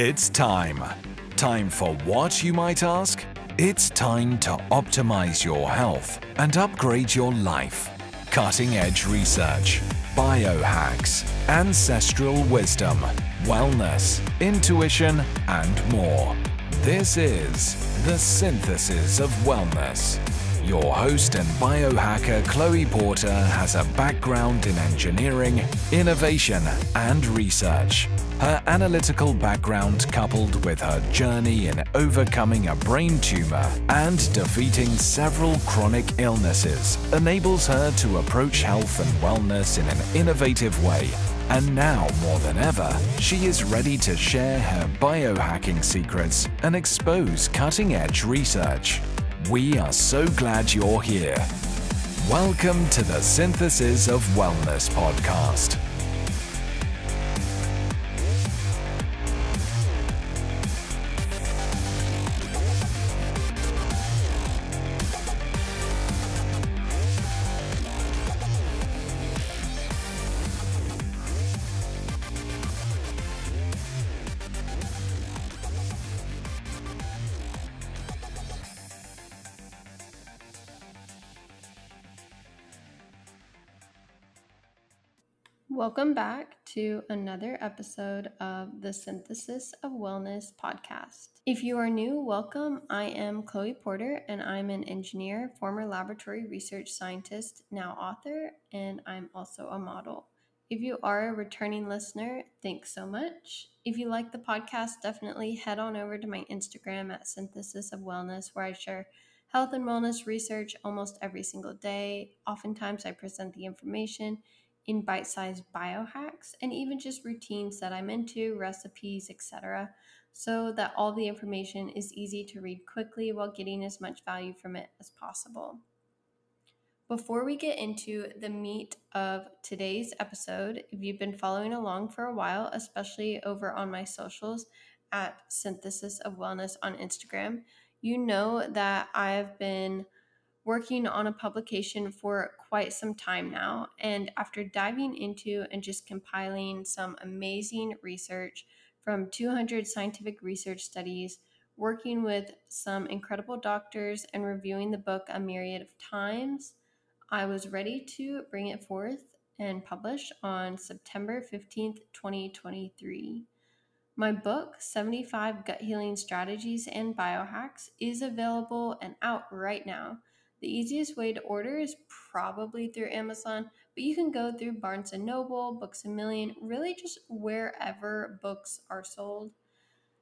It's time. Time for what, you might ask? It's time to optimize your health and upgrade your life. Cutting edge research, biohacks, ancestral wisdom, wellness, intuition, and more. This is the synthesis of wellness. Your host and biohacker Chloe Porter has a background in engineering, innovation, and research. Her analytical background, coupled with her journey in overcoming a brain tumor and defeating several chronic illnesses, enables her to approach health and wellness in an innovative way. And now, more than ever, she is ready to share her biohacking secrets and expose cutting edge research. We are so glad you're here. Welcome to the Synthesis of Wellness podcast. Welcome back to another episode of the Synthesis of Wellness podcast. If you are new, welcome. I am Chloe Porter and I'm an engineer, former laboratory research scientist, now author, and I'm also a model. If you are a returning listener, thanks so much. If you like the podcast, definitely head on over to my Instagram at Synthesis of Wellness, where I share health and wellness research almost every single day. Oftentimes, I present the information in bite sized biohacks and even just routines that I'm into, recipes, etc., so that all the information is easy to read quickly while getting as much value from it as possible. Before we get into the meat of today's episode, if you've been following along for a while, especially over on my socials at Synthesis of Wellness on Instagram, you know that I've been working on a publication for quite some time now. And after diving into and just compiling some amazing research from 200 scientific research studies, working with some incredible doctors, and reviewing the book a myriad of times, I was ready to bring it forth and publish on September 15th, 2023. My book, 75 Gut Healing Strategies and Biohacks, is available and out right now. The easiest way to order is probably through Amazon, but you can go through Barnes and Noble, Books a Million, really just wherever books are sold.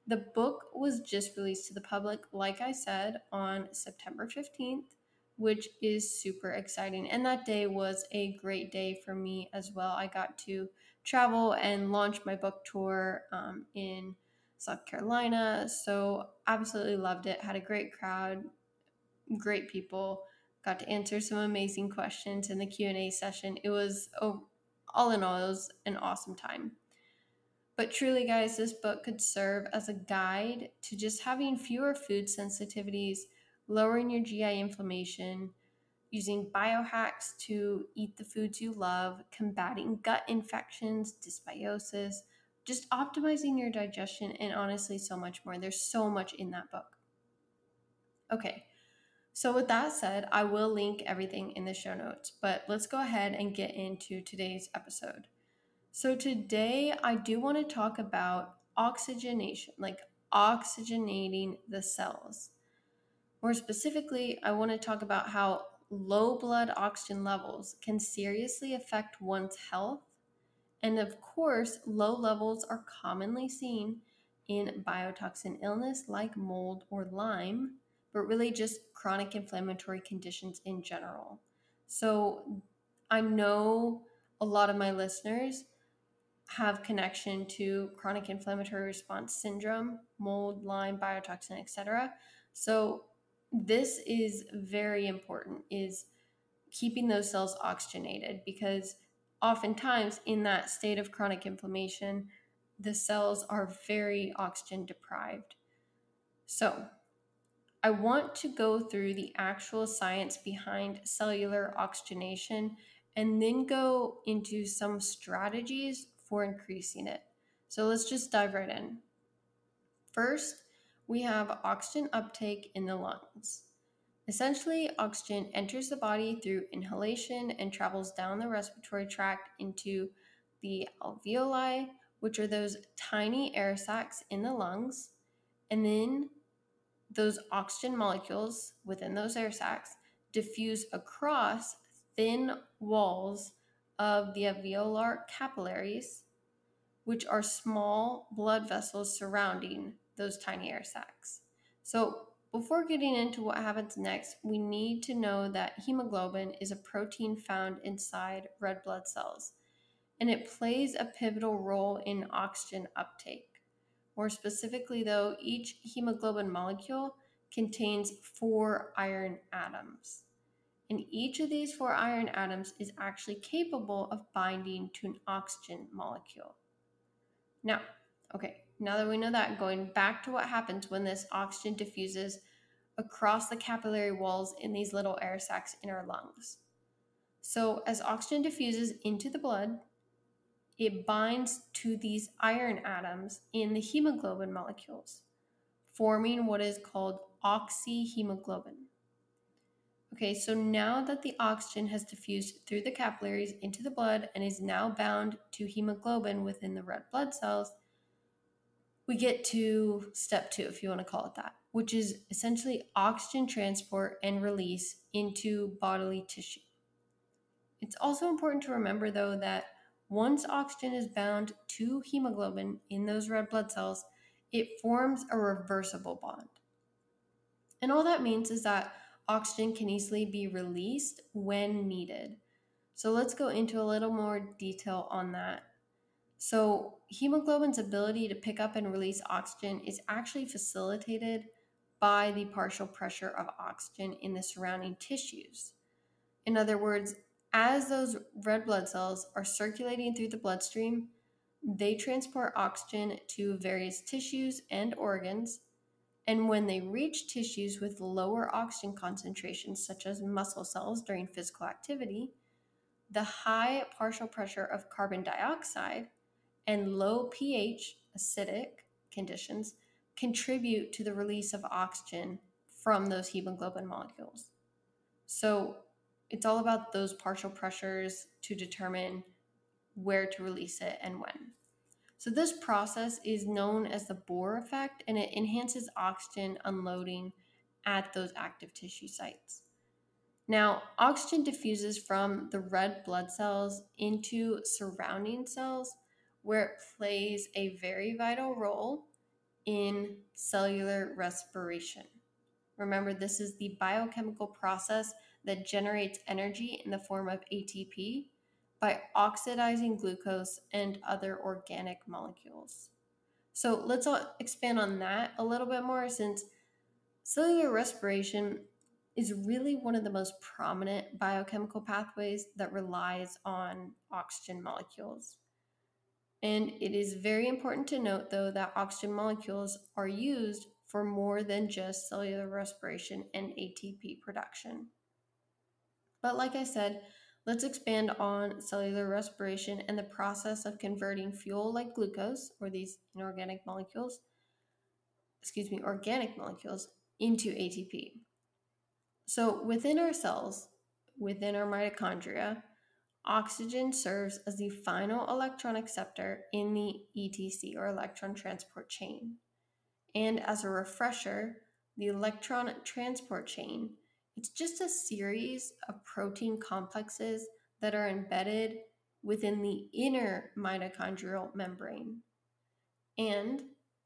The book was just released to the public, like I said, on September 15th, which is super exciting. And that day was a great day for me as well. I got to travel and launch my book tour um, in South Carolina. So, absolutely loved it. Had a great crowd, great people got to answer some amazing questions in the q&a session. It was oh, all in all it was an awesome time. But truly guys this book could serve as a guide to just having fewer food sensitivities lowering your gi inflammation using biohacks to eat the foods you love combating gut infections dysbiosis just optimizing your digestion and honestly so much more. There's so much in that book. Okay so, with that said, I will link everything in the show notes, but let's go ahead and get into today's episode. So, today I do want to talk about oxygenation, like oxygenating the cells. More specifically, I want to talk about how low blood oxygen levels can seriously affect one's health. And of course, low levels are commonly seen in biotoxin illness like mold or Lyme but really just chronic inflammatory conditions in general. So I know a lot of my listeners have connection to chronic inflammatory response syndrome, mold, Lyme, biotoxin, etc. So this is very important is keeping those cells oxygenated because oftentimes in that state of chronic inflammation, the cells are very oxygen deprived. So, I want to go through the actual science behind cellular oxygenation and then go into some strategies for increasing it. So let's just dive right in. first, we have oxygen uptake in the lungs. Essentially, oxygen enters the body through inhalation and travels down the respiratory tract into the alveoli, which are those tiny air sacs in the lungs. And then those oxygen molecules within those air sacs diffuse across thin walls of the alveolar capillaries, which are small blood vessels surrounding those tiny air sacs. So, before getting into what happens next, we need to know that hemoglobin is a protein found inside red blood cells, and it plays a pivotal role in oxygen uptake. More specifically, though, each hemoglobin molecule contains four iron atoms. And each of these four iron atoms is actually capable of binding to an oxygen molecule. Now, okay, now that we know that, going back to what happens when this oxygen diffuses across the capillary walls in these little air sacs in our lungs. So, as oxygen diffuses into the blood, it binds to these iron atoms in the hemoglobin molecules, forming what is called oxyhemoglobin. Okay, so now that the oxygen has diffused through the capillaries into the blood and is now bound to hemoglobin within the red blood cells, we get to step two, if you want to call it that, which is essentially oxygen transport and release into bodily tissue. It's also important to remember, though, that once oxygen is bound to hemoglobin in those red blood cells, it forms a reversible bond. And all that means is that oxygen can easily be released when needed. So let's go into a little more detail on that so, hemoglobin's ability to pick up and release oxygen is actually facilitated by the partial pressure of oxygen in the surrounding tissues. In other words, as those red blood cells are circulating through the bloodstream, they transport oxygen to various tissues and organs. And when they reach tissues with lower oxygen concentrations, such as muscle cells during physical activity, the high partial pressure of carbon dioxide and low pH acidic conditions contribute to the release of oxygen from those hemoglobin molecules. So it's all about those partial pressures to determine where to release it and when. So this process is known as the Bohr effect and it enhances oxygen unloading at those active tissue sites. Now, oxygen diffuses from the red blood cells into surrounding cells where it plays a very vital role in cellular respiration. Remember, this is the biochemical process that generates energy in the form of ATP by oxidizing glucose and other organic molecules. So let's expand on that a little bit more since cellular respiration is really one of the most prominent biochemical pathways that relies on oxygen molecules. And it is very important to note, though, that oxygen molecules are used for more than just cellular respiration and ATP production. But like I said, let's expand on cellular respiration and the process of converting fuel like glucose or these inorganic molecules, excuse me, organic molecules into ATP. So within our cells, within our mitochondria, Oxygen serves as the final electron acceptor in the ETC or electron transport chain. And as a refresher, the electron transport chain, it's just a series of protein complexes that are embedded within the inner mitochondrial membrane. And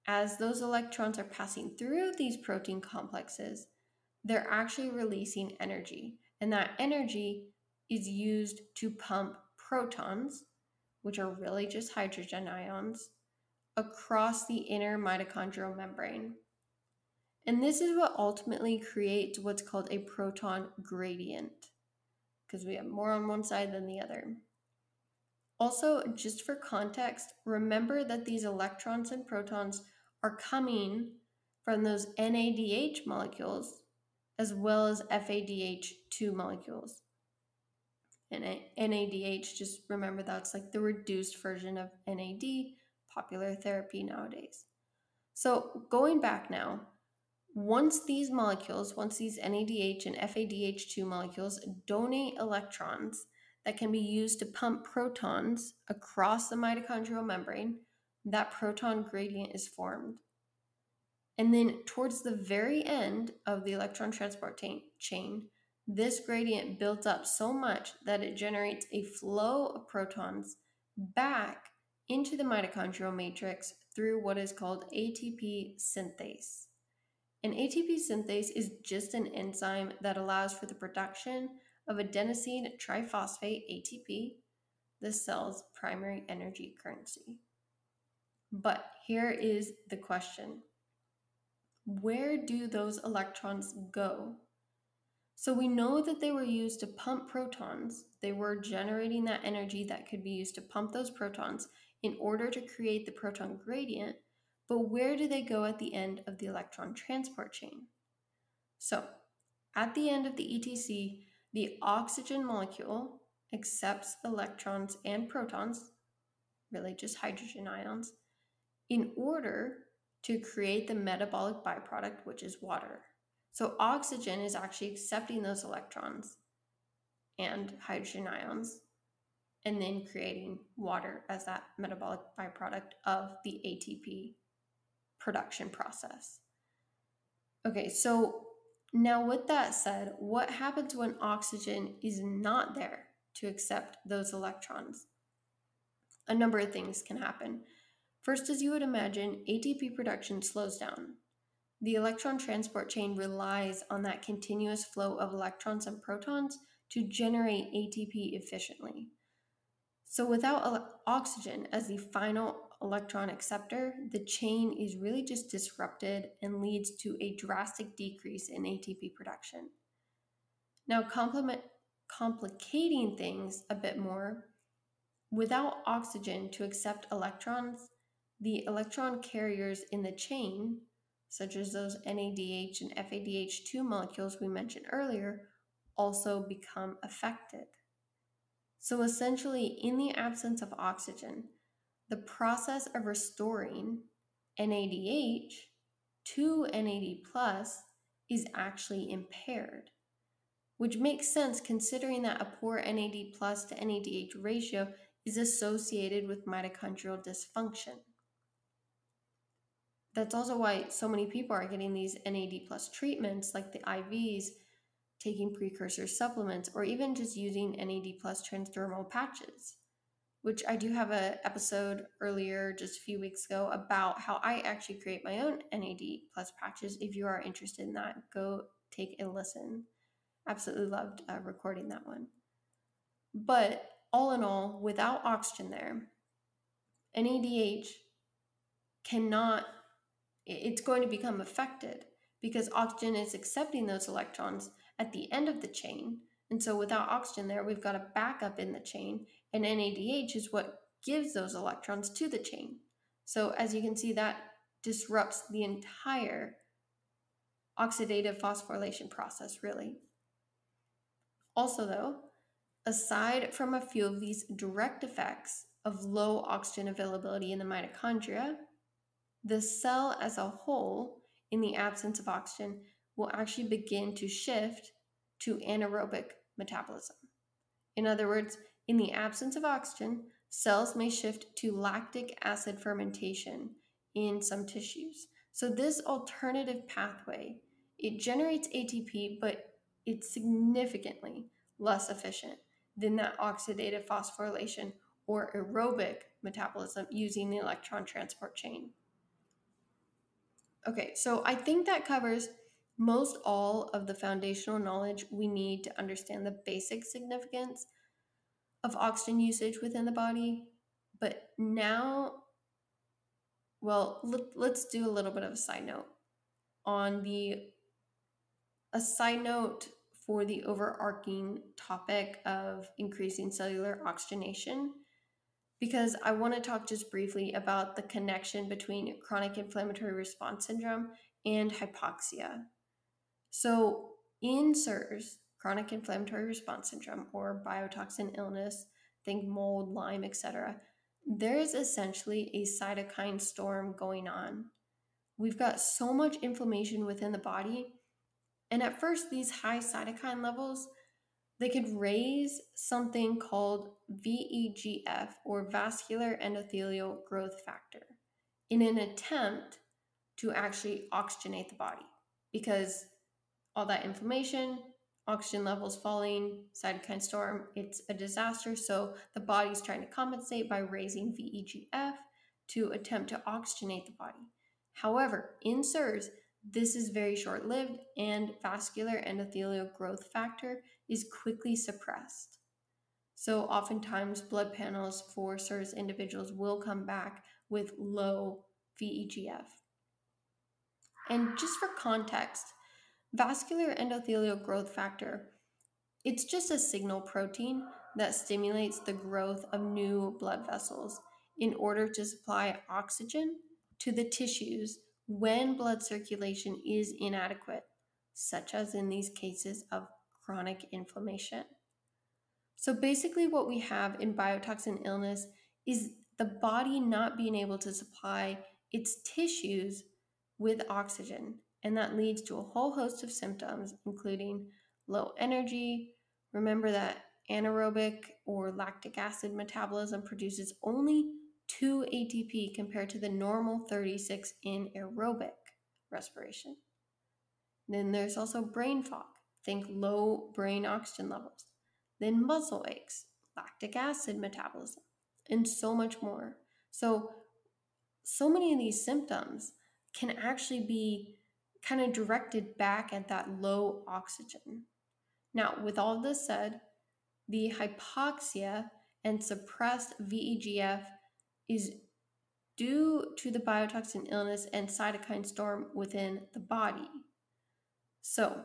as those electrons are passing through these protein complexes, they're actually releasing energy. And that energy is used to pump protons, which are really just hydrogen ions, across the inner mitochondrial membrane. And this is what ultimately creates what's called a proton gradient, because we have more on one side than the other. Also, just for context, remember that these electrons and protons are coming from those NADH molecules as well as FADH2 molecules. And NADH, just remember that's like the reduced version of NAD, popular therapy nowadays. So, going back now, once these molecules, once these NADH and FADH2 molecules donate electrons that can be used to pump protons across the mitochondrial membrane, that proton gradient is formed. And then towards the very end of the electron transport t- chain, this gradient builds up so much that it generates a flow of protons back into the mitochondrial matrix through what is called ATP synthase. And ATP synthase is just an enzyme that allows for the production of adenosine triphosphate ATP, the cell's primary energy currency. But here is the question Where do those electrons go? So we know that they were used to pump protons. They were generating that energy that could be used to pump those protons in order to create the proton gradient. But where do they go at the end of the electron transport chain? So, at the end of the ETC, the oxygen molecule accepts electrons and protons, really just hydrogen ions, in order to create the metabolic byproduct, which is water. So, oxygen is actually accepting those electrons and hydrogen ions and then creating water as that metabolic byproduct of the ATP production process. Okay, so now with that said, what happens when oxygen is not there to accept those electrons? A number of things can happen. First, as you would imagine, ATP production slows down. The electron transport chain relies on that continuous flow of electrons and protons to generate ATP efficiently. So, without oxygen as the final electron acceptor, the chain is really just disrupted and leads to a drastic decrease in ATP production. Now, complicating things a bit more, without oxygen to accept electrons, the electron carriers in the chain, such as those NADH and FADH2 molecules we mentioned earlier, also become affected. So essentially, in the absence of oxygen, the process of restoring NADH to NAD plus is actually impaired, which makes sense considering that a poor NAD plus to NADH ratio is associated with mitochondrial dysfunction. That's also why so many people are getting these NAD plus treatments like the IVs taking precursor supplements, or even just using NAD plus transdermal patches, which I do have an episode earlier just a few weeks ago about how I actually create my own NAD plus patches. If you are interested in that, go take a listen. Absolutely loved uh, recording that one. But all in all, without oxygen there, NADH cannot, it's going to become affected because oxygen is accepting those electrons at the end of the chain. And so without oxygen there, we've got a backup in the chain, and NADH is what gives those electrons to the chain. So as you can see, that disrupts the entire oxidative phosphorylation process, really. Also, though, aside from a few of these direct effects of low oxygen availability in the mitochondria, the cell as a whole, in the absence of oxygen, will actually begin to shift to anaerobic metabolism. In other words, in the absence of oxygen, cells may shift to lactic acid fermentation in some tissues. So this alternative pathway, it generates ATP, but it's significantly less efficient than that oxidative phosphorylation or aerobic metabolism using the electron transport chain. Okay, so I think that covers most all of the foundational knowledge we need to understand the basic significance of oxygen usage within the body. But now, well, let, us do a little bit of a side note on the a side note for the overarching topic of increasing cellular oxygenation because I want to talk just briefly about the connection between chronic inflammatory response syndrome and hypoxia. So, in CIRS, chronic inflammatory response syndrome, or biotoxin illness, think mold, Lyme, etc., there is essentially a cytokine storm going on we've got so much inflammation within the body. And at first, these high cytokine levels, they could raise something called VEGF or vascular endothelial growth factor in an attempt to actually oxygenate the body because all that inflammation, oxygen levels falling, cytokine storm, it's a disaster. So the body's trying to compensate by raising VEGF to attempt to oxygenate the body. However, in CIRS, this is very short lived and vascular endothelial growth factor is quickly suppressed. So, oftentimes, blood panels for CIRS individuals will come back with low VEGF. And just for context, vascular endothelial growth factor, it's just a signal protein that stimulates the growth of new blood vessels in order to supply oxygen to the tissues when blood circulation is inadequate, such as in these cases of chronic inflammation. So, basically, what we have in biotoxin illness is the body not being able to supply its tissues with oxygen, and that leads to a whole host of symptoms, including low energy. Remember that anaerobic or lactic acid metabolism produces only 2 ATP compared to the normal 36 in aerobic respiration. Then there's also brain fog. Think low brain oxygen levels. Then muscle aches, lactic acid metabolism, and so much more. So, so many of these symptoms can actually be kind of directed back at that low oxygen. Now, with all this said, the hypoxia and suppressed VEGF is due to the biotoxin illness and cytokine storm within the body. So,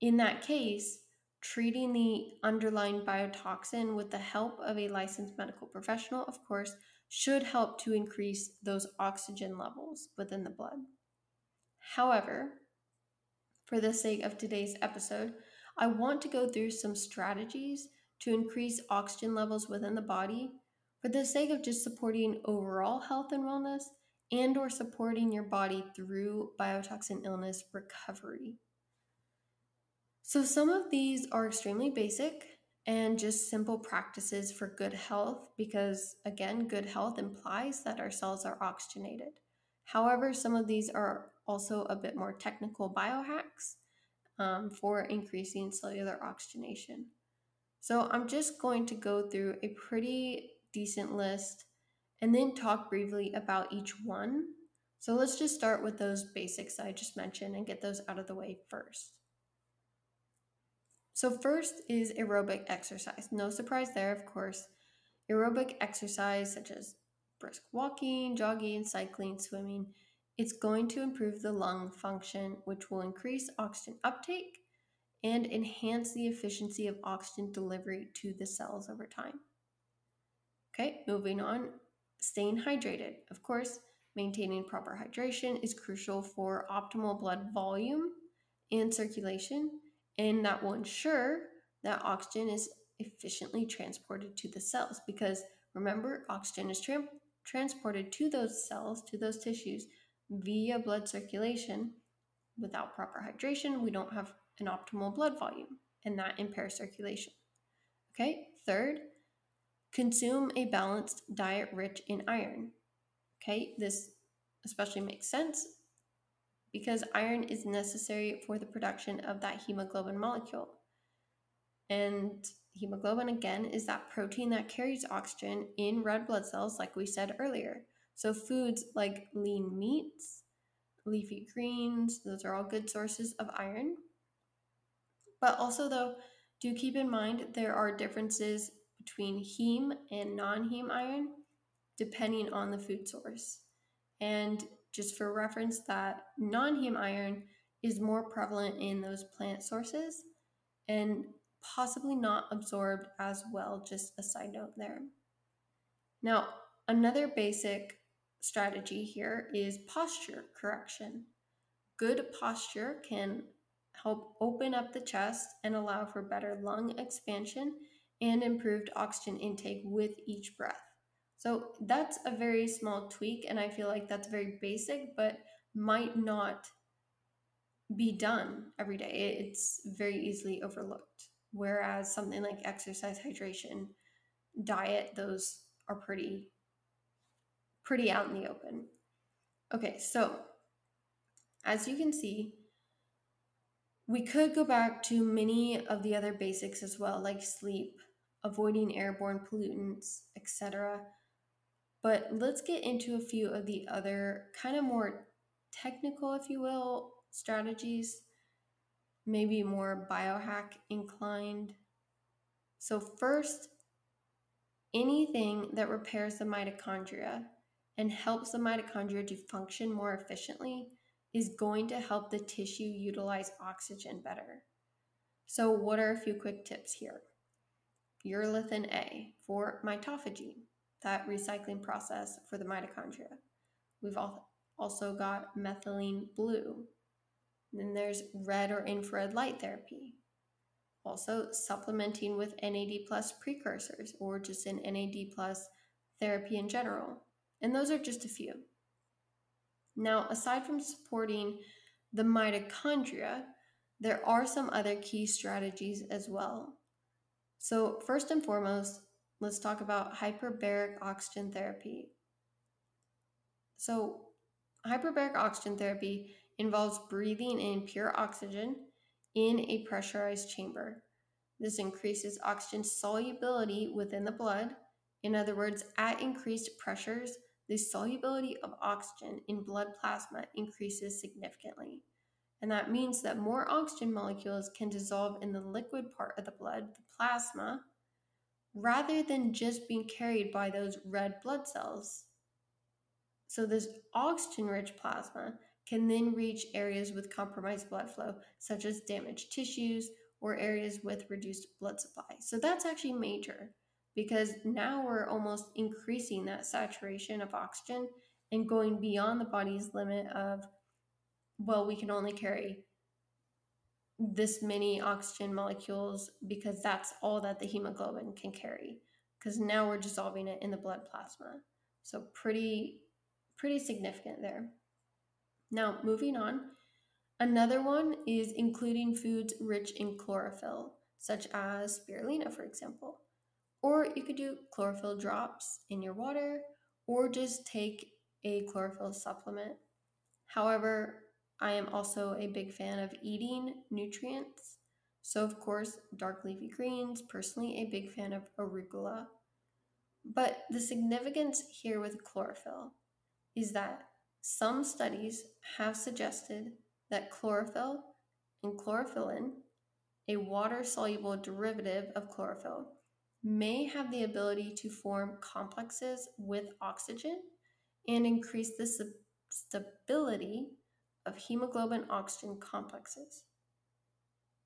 in that case, treating the underlying biotoxin with the help of a licensed medical professional, of course, should help to increase those oxygen levels within the blood. However, for the sake of today's episode, I want to go through some strategies to increase oxygen levels within the body for the sake of just supporting overall health and wellness and or supporting your body through biotoxin illness recovery. So some of these are extremely basic and just simple practices for good health because again, good health implies that our cells are oxygenated. However, some of these are also a bit more technical biohacks um, for increasing cellular oxygenation. So I'm just going to go through a pretty decent list, and then talk briefly about each one. So let's just start with those basics I just mentioned and get those out of the way first. So, first is aerobic exercise. No surprise there, of course. Aerobic exercise, such as brisk walking, jogging, cycling, swimming, it's going to improve the lung function, which will increase oxygen uptake and enhance the efficiency of oxygen delivery to the cells over time. Okay, moving on. Staying hydrated. Of course, maintaining proper hydration is crucial for optimal blood volume and circulation, and that will ensure that oxygen is efficiently transported to the cells because remember, oxygen is tra- transported to those cells, to those tissues via blood circulation. Without proper hydration, we don't have an optimal blood volume, and that impairs circulation. Okay, third, Consume a balanced diet rich in iron. Okay, this especially makes sense because iron is necessary for the production of that hemoglobin molecule. And hemoglobin, again, is that protein that carries oxygen in red blood cells, like we said earlier. So, foods like lean meats, leafy greens, those are all good sources of iron. But also, though, do keep in mind there are differences between heme and non heme iron depending on the food source. And just for reference, that non heme iron is more prevalent in those plant sources and possibly not absorbed as well. Just a side note there. Now, another basic strategy here is posture correction. Good posture can help open up the chest and allow for better lung expansion and improved oxygen intake with each breath. So that's a very small tweak, and I feel like that's very basic, but might not be done every day. It's very easily overlooked. Whereas something like exercise, hydration, diet, those are pretty pretty out in the open. Okay, so as you can see, we could go back to many of the other basics as well, like sleep, avoiding airborne pollutants, etc. But let's get into a few of the other kind of more technical, if you will, strategies, maybe more biohack inclined. So, first, anything that repairs the mitochondria and helps the mitochondria to function more efficiently is going to help the tissue utilize oxygen better. So, what are a few quick tips here? Urolithin A for mitophagy, that recycling process for the mitochondria. We've also got methylene blue. Then there's red or infrared light therapy. Also, supplementing with NAD plus precursors or just an NAD plus therapy in general. And those are just a few. Now, aside from supporting the mitochondria, there are some other key strategies as well. So, first and foremost, let's talk about hyperbaric oxygen therapy. So, hyperbaric oxygen therapy involves breathing in pure oxygen in a pressurized chamber. This increases oxygen solubility within the blood. In other words, at increased pressures, the solubility of oxygen in blood plasma increases significantly. And that means that more oxygen molecules can dissolve in the liquid part of the blood, the plasma, rather than just being carried by those red blood cells. So, this oxygen rich plasma can then reach areas with compromised blood flow, such as damaged tissues or areas with reduced blood supply. So, that's actually major because now we're almost increasing that saturation of oxygen and going beyond the body's limit of, well, we can only carry this many oxygen molecules because that's all that the hemoglobin can carry because now we're dissolving it in the blood plasma so pretty pretty significant there now moving on another one is including foods rich in chlorophyll such as spirulina for example or you could do chlorophyll drops in your water or just take a chlorophyll supplement. However, I am also a big fan of eating nutrients. So, of course, dark leafy greens, personally, a big fan of arugula. But the significance here with chlorophyll is that some studies have suggested that chlorophyll and chlorophyllin, a water soluble derivative of chlorophyll, may have the ability to form complexes with oxygen and increase the stability of hemoglobin oxygen complexes.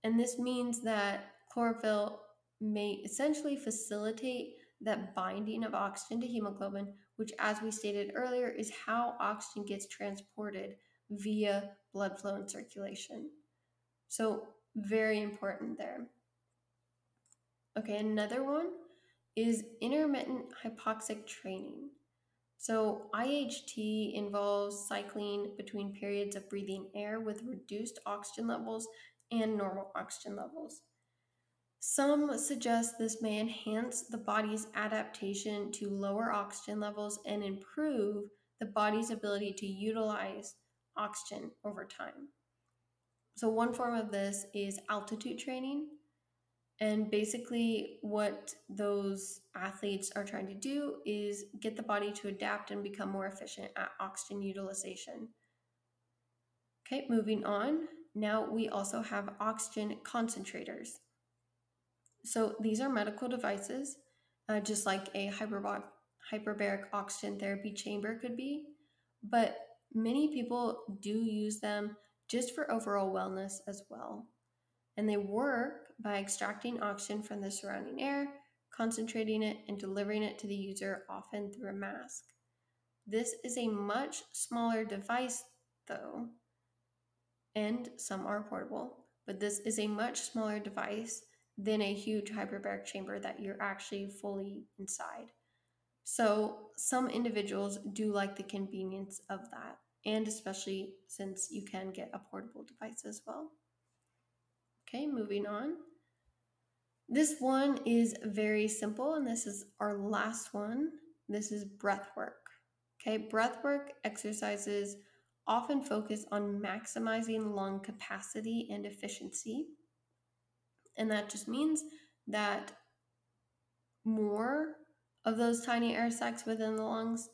And this means that chlorophyll may essentially facilitate that binding of oxygen to hemoglobin, which, as we stated earlier, is how oxygen gets transported via blood flow and circulation. So, very important there. Okay, another one is intermittent hypoxic training. So, IHT involves cycling between periods of breathing air with reduced oxygen levels and normal oxygen levels. Some suggest this may enhance the body's adaptation to lower oxygen levels and improve the body's ability to utilize oxygen over time. So, one form of this is altitude training. And basically, what those athletes are trying to do is get the body to adapt and become more efficient at oxygen utilization. Okay, moving on. Now we also have oxygen concentrators. So these are medical devices, uh, just like a hyperbaric oxygen therapy chamber could be, but many people do use them just for overall wellness as well. And they work by extracting oxygen from the surrounding air, concentrating it, and delivering it to the user, often through a mask. This is a much smaller device, though, and some are portable, but this is a much smaller device than a huge hyperbaric chamber that you're actually fully inside. So, some individuals do like the convenience of that, and especially since you can get a portable device as well. Okay, moving on. This one is very simple, and this is our last one. This is breath work. Okay, breath work exercises often focus on maximizing lung capacity and efficiency. And that just means that more of those tiny air sacs within the lungs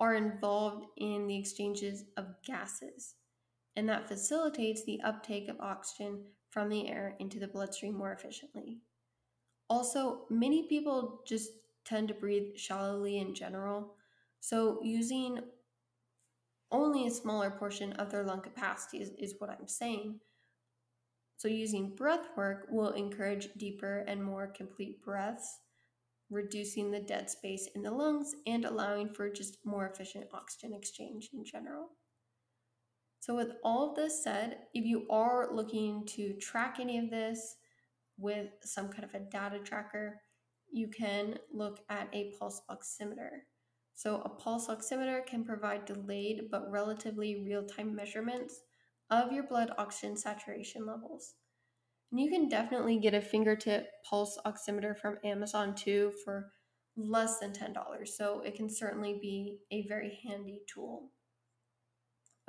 are involved in the exchanges of gases. And that facilitates the uptake of oxygen from the air into the bloodstream more efficiently. Also, many people just tend to breathe shallowly in general. So, using only a smaller portion of their lung capacity is, is what I'm saying. So, using breath work will encourage deeper and more complete breaths, reducing the dead space in the lungs and allowing for just more efficient oxygen exchange in general. So, with all of this said, if you are looking to track any of this with some kind of a data tracker, you can look at a pulse oximeter. So, a pulse oximeter can provide delayed but relatively real time measurements of your blood oxygen saturation levels. And you can definitely get a fingertip pulse oximeter from Amazon too for less than $10. So, it can certainly be a very handy tool.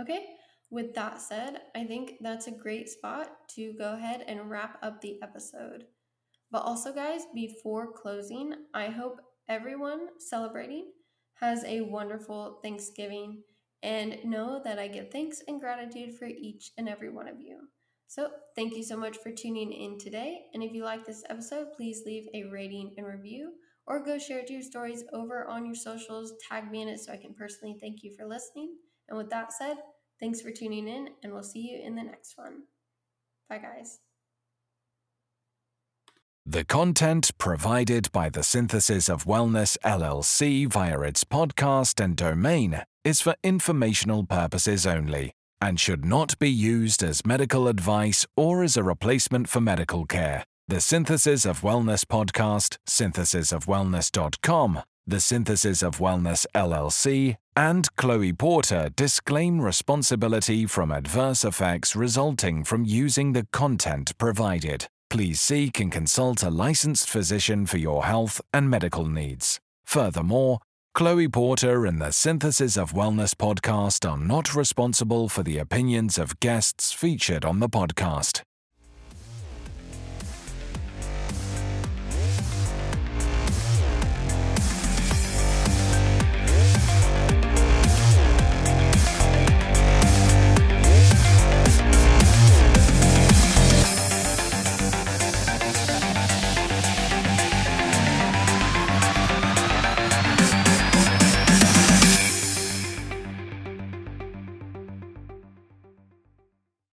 Okay, with that said, I think that's a great spot to go ahead and wrap up the episode. But also, guys, before closing, I hope everyone celebrating has a wonderful Thanksgiving and know that I give thanks and gratitude for each and every one of you. So, thank you so much for tuning in today. And if you like this episode, please leave a rating and review or go share it to your stories over on your socials. Tag me in it so I can personally thank you for listening. And with that said, thanks for tuning in, and we'll see you in the next one. Bye, guys. The content provided by the Synthesis of Wellness LLC via its podcast and domain is for informational purposes only and should not be used as medical advice or as a replacement for medical care. The Synthesis of Wellness podcast, synthesisofwellness.com, the Synthesis of Wellness LLC, and Chloe Porter disclaim responsibility from adverse effects resulting from using the content provided please seek and consult a licensed physician for your health and medical needs. Furthermore, Chloe Porter and the Synthesis of Wellness podcast are not responsible for the opinions of guests featured on the podcast.